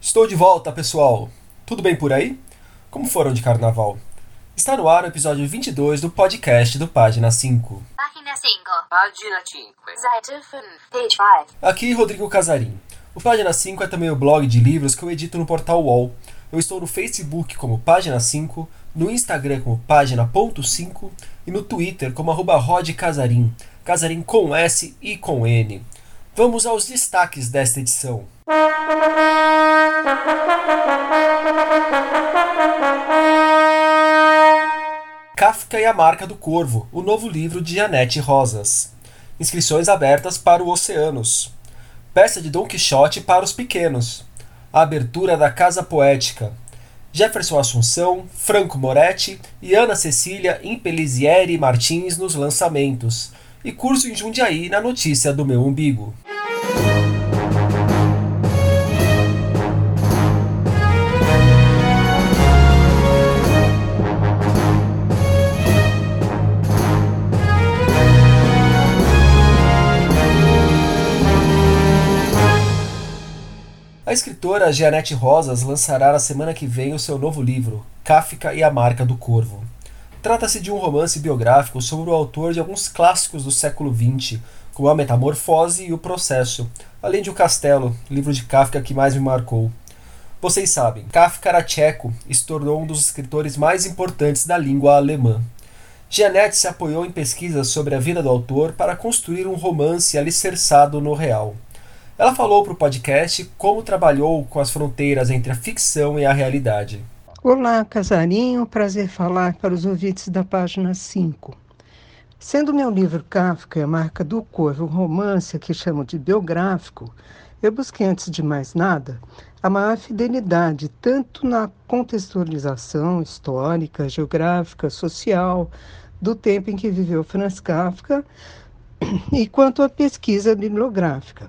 Estou de volta, pessoal! Tudo bem por aí? Como foram de carnaval? Está no ar o episódio 22 do podcast do Página 5. Página 5. Página 5. Seite 5. Page 5. Aqui Rodrigo Casarim. O Página 5 é também o blog de livros que eu edito no portal UOL. Eu estou no Facebook como Página 5, no Instagram como Página.5 e no Twitter como arroba Rod Casarim. Casarim com S e com N. Vamos aos destaques desta edição. Kafka e a Marca do Corvo, o novo livro de Janete Rosas. Inscrições abertas para o Oceanos. Peça de Dom Quixote para os pequenos. A abertura da Casa Poética. Jefferson Assunção, Franco Moretti e Ana Cecília Impelisieri Martins nos lançamentos. E curso em Jundiaí na notícia do meu umbigo. A escritora Jeanette Rosas lançará na semana que vem o seu novo livro, Kafka e a Marca do Corvo. Trata-se de um romance biográfico sobre o autor de alguns clássicos do século XX, como A Metamorfose e O Processo, além de O Castelo, livro de Kafka que mais me marcou. Vocês sabem, Kafka era tcheco e se tornou um dos escritores mais importantes da língua alemã. Jeanette se apoiou em pesquisas sobre a vida do autor para construir um romance alicerçado no real. Ela falou para o podcast como trabalhou com as fronteiras entre a ficção e a realidade. Olá, Casarinho, prazer falar para os ouvintes da página 5. Sendo meu livro Kafka, a marca do corvo, um romance que chamo de biográfico, eu busquei, antes de mais nada, a maior fidelidade, tanto na contextualização histórica, geográfica, social, do tempo em que viveu Franz Kafka, e quanto à pesquisa bibliográfica.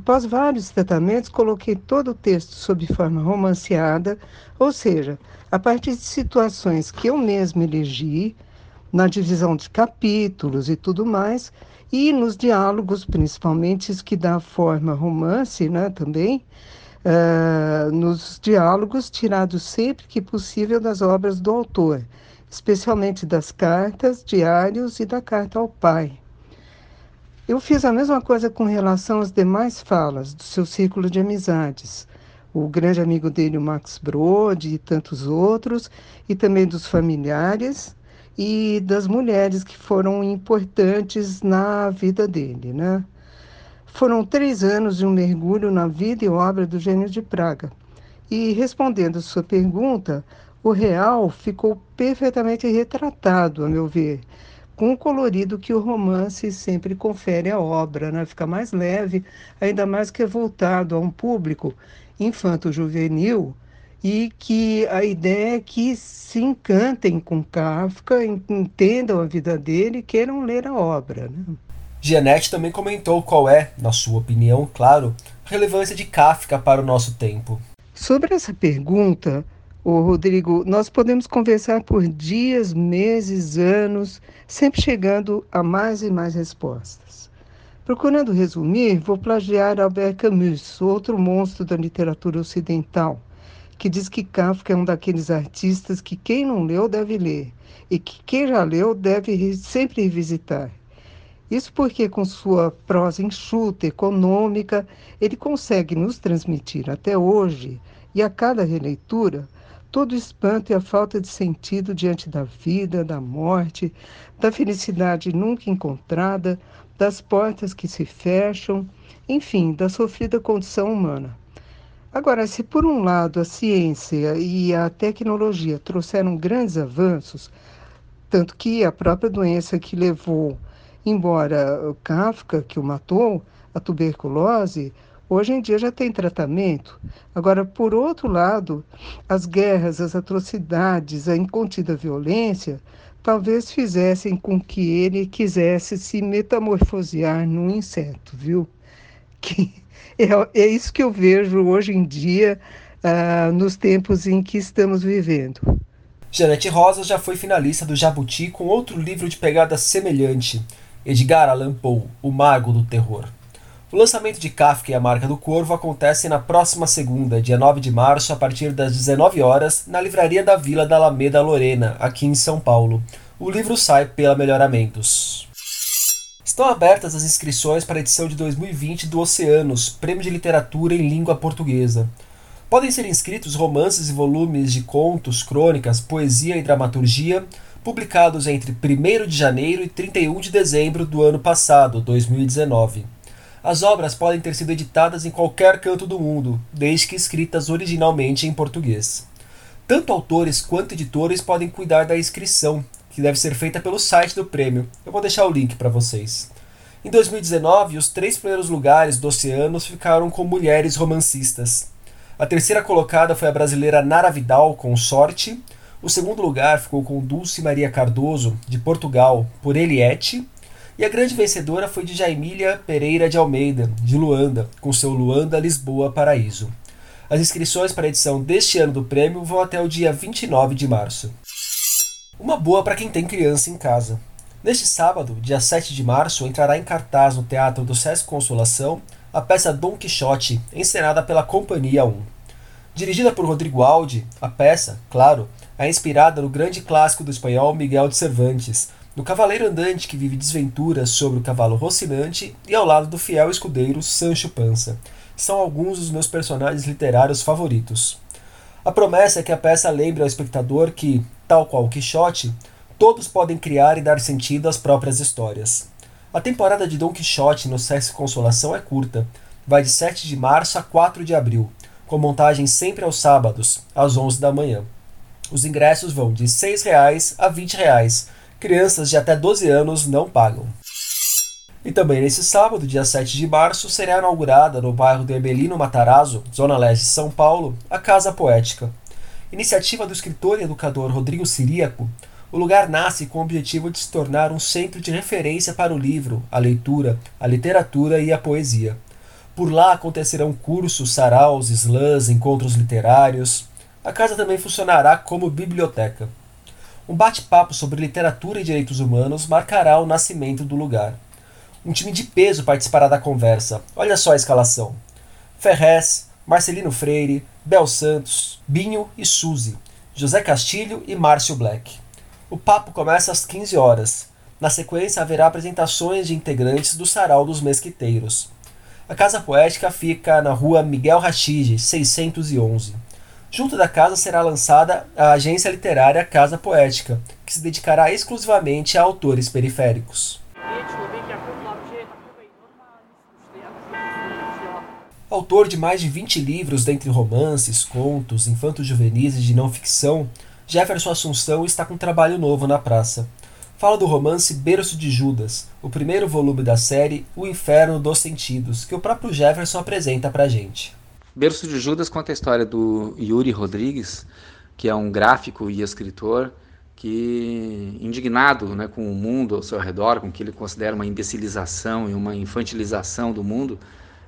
Após vários tratamentos, coloquei todo o texto sob forma romanceada, ou seja, a partir de situações que eu mesmo elegi, na divisão de capítulos e tudo mais, e nos diálogos, principalmente os que dá forma romance, né, também, uh, nos diálogos tirados sempre que possível das obras do autor, especialmente das cartas, diários e da carta ao pai. Eu fiz a mesma coisa com relação às demais falas do seu círculo de amizades. O grande amigo dele, o Max Brode, e tantos outros, e também dos familiares e das mulheres que foram importantes na vida dele, né? Foram três anos de um mergulho na vida e obra do gênio de Praga. E respondendo sua pergunta, o real ficou perfeitamente retratado, a meu ver, com o colorido que o romance sempre confere à obra, né? Fica mais leve, ainda mais que é voltado a um público infanto-juvenil e que a ideia é que se encantem com Kafka, entendam a vida dele e queiram ler a obra. Né? Também comentou qual é, na sua opinião, claro, a relevância de Kafka para o nosso tempo. Sobre essa pergunta, Ô, Rodrigo, nós podemos conversar por dias, meses, anos, sempre chegando a mais e mais respostas. Procurando resumir, vou plagiar Albert Camus, outro monstro da literatura ocidental, que diz que Kafka é um daqueles artistas que quem não leu deve ler e que quem já leu deve sempre revisitar. Isso porque, com sua prosa enxuta, econômica, ele consegue nos transmitir até hoje, e a cada releitura, todo o espanto e a falta de sentido diante da vida, da morte, da felicidade nunca encontrada, das portas que se fecham, enfim, da sofrida condição humana. Agora, se por um lado a ciência e a tecnologia trouxeram grandes avanços, tanto que a própria doença que levou, embora Kafka, que o matou, a tuberculose, Hoje em dia já tem tratamento. Agora, por outro lado, as guerras, as atrocidades, a incontida violência talvez fizessem com que ele quisesse se metamorfosear num inseto, viu? Que é, é isso que eu vejo hoje em dia uh, nos tempos em que estamos vivendo. Janete Rosa já foi finalista do Jabuti com outro livro de pegada semelhante, Edgar Allan Poe, o mago do terror. O lançamento de Kafka e a Marca do Corvo acontece na próxima segunda, dia 9 de março, a partir das 19 horas, na livraria da Vila da Alameda Lorena, aqui em São Paulo. O livro sai pela Melhoramentos. Estão abertas as inscrições para a edição de 2020 do Oceanos, Prêmio de Literatura em Língua Portuguesa. Podem ser inscritos romances e volumes de contos, crônicas, poesia e dramaturgia, publicados entre 1 de janeiro e 31 de dezembro do ano passado, 2019. As obras podem ter sido editadas em qualquer canto do mundo, desde que escritas originalmente em português. Tanto autores quanto editores podem cuidar da inscrição, que deve ser feita pelo site do prêmio. Eu vou deixar o link para vocês. Em 2019, os três primeiros lugares do Oceanos ficaram com mulheres romancistas. A terceira colocada foi a brasileira Nara Vidal, com Sorte. O segundo lugar ficou com Dulce Maria Cardoso, de Portugal, por Eliette. E a grande vencedora foi de Jaimília Pereira de Almeida, de Luanda, com seu Luanda Lisboa Paraíso. As inscrições para a edição deste ano do prêmio vão até o dia 29 de março. Uma boa para quem tem criança em casa. Neste sábado, dia 7 de março, entrará em cartaz no Teatro do Sesc Consolação a peça Dom Quixote, encenada pela Companhia 1. Dirigida por Rodrigo Aldi, a peça, claro, é inspirada no grande clássico do espanhol Miguel de Cervantes, no cavaleiro andante que vive desventuras sobre o cavalo rocinante e ao lado do fiel escudeiro Sancho Panza. São alguns dos meus personagens literários favoritos. A promessa é que a peça lembre ao espectador que, tal qual Quixote, todos podem criar e dar sentido às próprias histórias. A temporada de Dom Quixote no Sexo Consolação é curta, vai de 7 de março a 4 de abril, com montagem sempre aos sábados, às 11 da manhã. Os ingressos vão de R$ 6,00 a R$ 20,00 crianças de até 12 anos não pagam. E também nesse sábado, dia 7 de março, será inaugurada no bairro de Emelino Matarazzo, zona leste de São Paulo, a Casa Poética. Iniciativa do escritor e educador Rodrigo Siríaco, o lugar nasce com o objetivo de se tornar um centro de referência para o livro, a leitura, a literatura e a poesia. Por lá acontecerão cursos, saraus, slams, encontros literários. A casa também funcionará como biblioteca. Um bate-papo sobre literatura e direitos humanos marcará o nascimento do lugar. Um time de peso participará da conversa. Olha só a escalação: Ferrez, Marcelino Freire, Bel Santos, Binho e Suzy, José Castilho e Márcio Black. O papo começa às 15 horas. Na sequência haverá apresentações de integrantes do Sarau dos Mesquiteiros. A Casa Poética fica na rua Miguel Rachide, 611. Junto da casa será lançada a agência literária Casa Poética, que se dedicará exclusivamente a autores periféricos. Autor de mais de 20 livros, dentre romances, contos, infantos juvenis e de não ficção, Jefferson Assunção está com um trabalho novo na praça. Fala do romance Berço de Judas, o primeiro volume da série O Inferno dos Sentidos, que o próprio Jefferson apresenta pra gente. Berço de Judas conta a história do Yuri Rodrigues, que é um gráfico e escritor que, indignado né, com o mundo ao seu redor, com o que ele considera uma imbecilização e uma infantilização do mundo,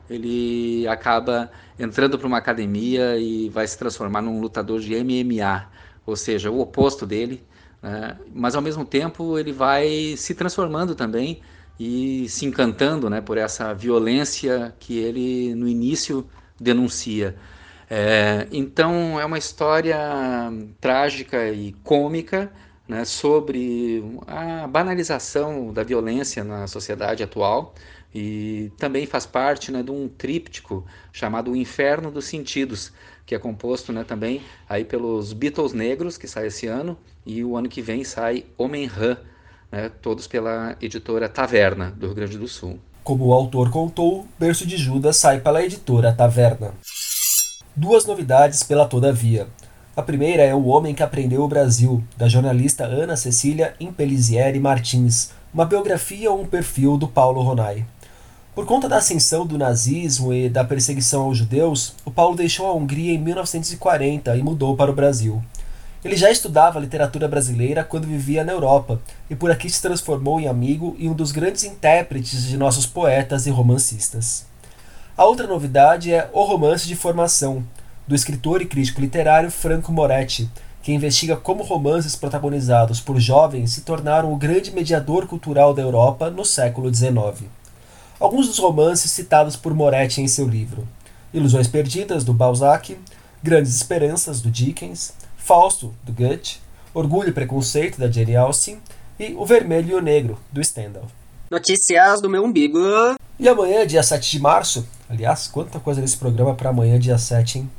ele acaba entrando para uma academia e vai se transformar num lutador de MMA, ou seja, o oposto dele, né? mas ao mesmo tempo ele vai se transformando também e se encantando né, por essa violência que ele no início denuncia. É, então é uma história trágica e cômica né, sobre a banalização da violência na sociedade atual e também faz parte né, de um tríptico chamado O Inferno dos Sentidos, que é composto né, também aí pelos Beatles Negros, que sai esse ano, e o ano que vem sai Homem-Rã, né, todos pela editora Taverna, do Rio Grande do Sul. Como o autor contou, Berço de Judas sai pela editora Taverna. Duas novidades pela Todavia. A primeira é O Homem que Aprendeu o Brasil, da jornalista Ana Cecília Impelizieri Martins, uma biografia ou um perfil do Paulo Ronai. Por conta da ascensão do nazismo e da perseguição aos judeus, o Paulo deixou a Hungria em 1940 e mudou para o Brasil. Ele já estudava literatura brasileira quando vivia na Europa e por aqui se transformou em amigo e um dos grandes intérpretes de nossos poetas e romancistas. A outra novidade é O Romance de Formação, do escritor e crítico literário Franco Moretti, que investiga como romances protagonizados por jovens se tornaram o grande mediador cultural da Europa no século XIX. Alguns dos romances citados por Moretti em seu livro: Ilusões Perdidas, do Balzac, Grandes Esperanças, do Dickens, Fausto, do Goethe, Orgulho e Preconceito, da Jane Austen e O Vermelho e o Negro, do Stendhal. Notícias do meu umbigo. E amanhã, dia 7 de março, aliás, quanta coisa nesse programa para amanhã, dia 7, hein?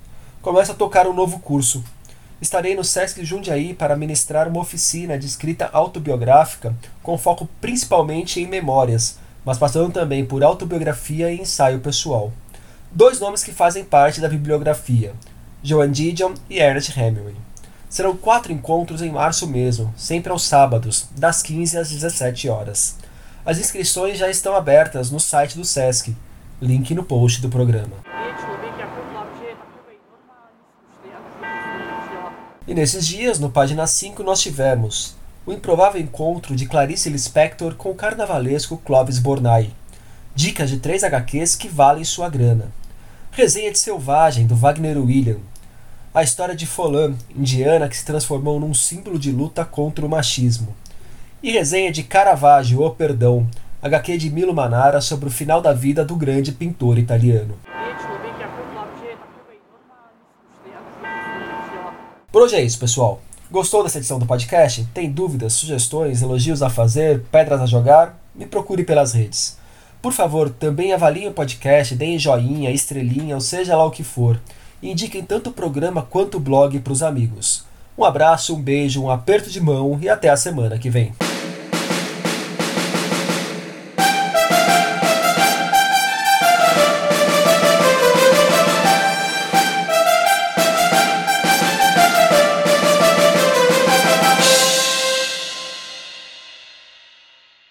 Começa a tocar um novo curso. Estarei no Sesc Jundiaí para ministrar uma oficina de escrita autobiográfica com foco principalmente em memórias, mas passando também por autobiografia e ensaio pessoal. Dois nomes que fazem parte da bibliografia, Joan Didion e Ernest Hemingway. Serão quatro encontros em março mesmo, sempre aos sábados, das 15 às 17 horas. As inscrições já estão abertas no site do SESC, link no post do programa. E nesses dias, no página 5, nós tivemos o improvável encontro de Clarice Lispector com o carnavalesco Clovis Bornai. Dicas de três HQs que valem sua grana. Resenha de Selvagem, do Wagner William. A história de Folan, indiana que se transformou num símbolo de luta contra o machismo. E resenha de Caravaggio, O Perdão, HQ de Milo Manara sobre o final da vida do grande pintor italiano. Por hoje é isso, pessoal. Gostou dessa edição do podcast? Tem dúvidas, sugestões, elogios a fazer, pedras a jogar? Me procure pelas redes. Por favor, também avaliem o podcast, deem joinha, estrelinha, ou seja lá o que for. Indiquem tanto o programa quanto o blog para os amigos. Um abraço, um beijo, um aperto de mão e até a semana que vem.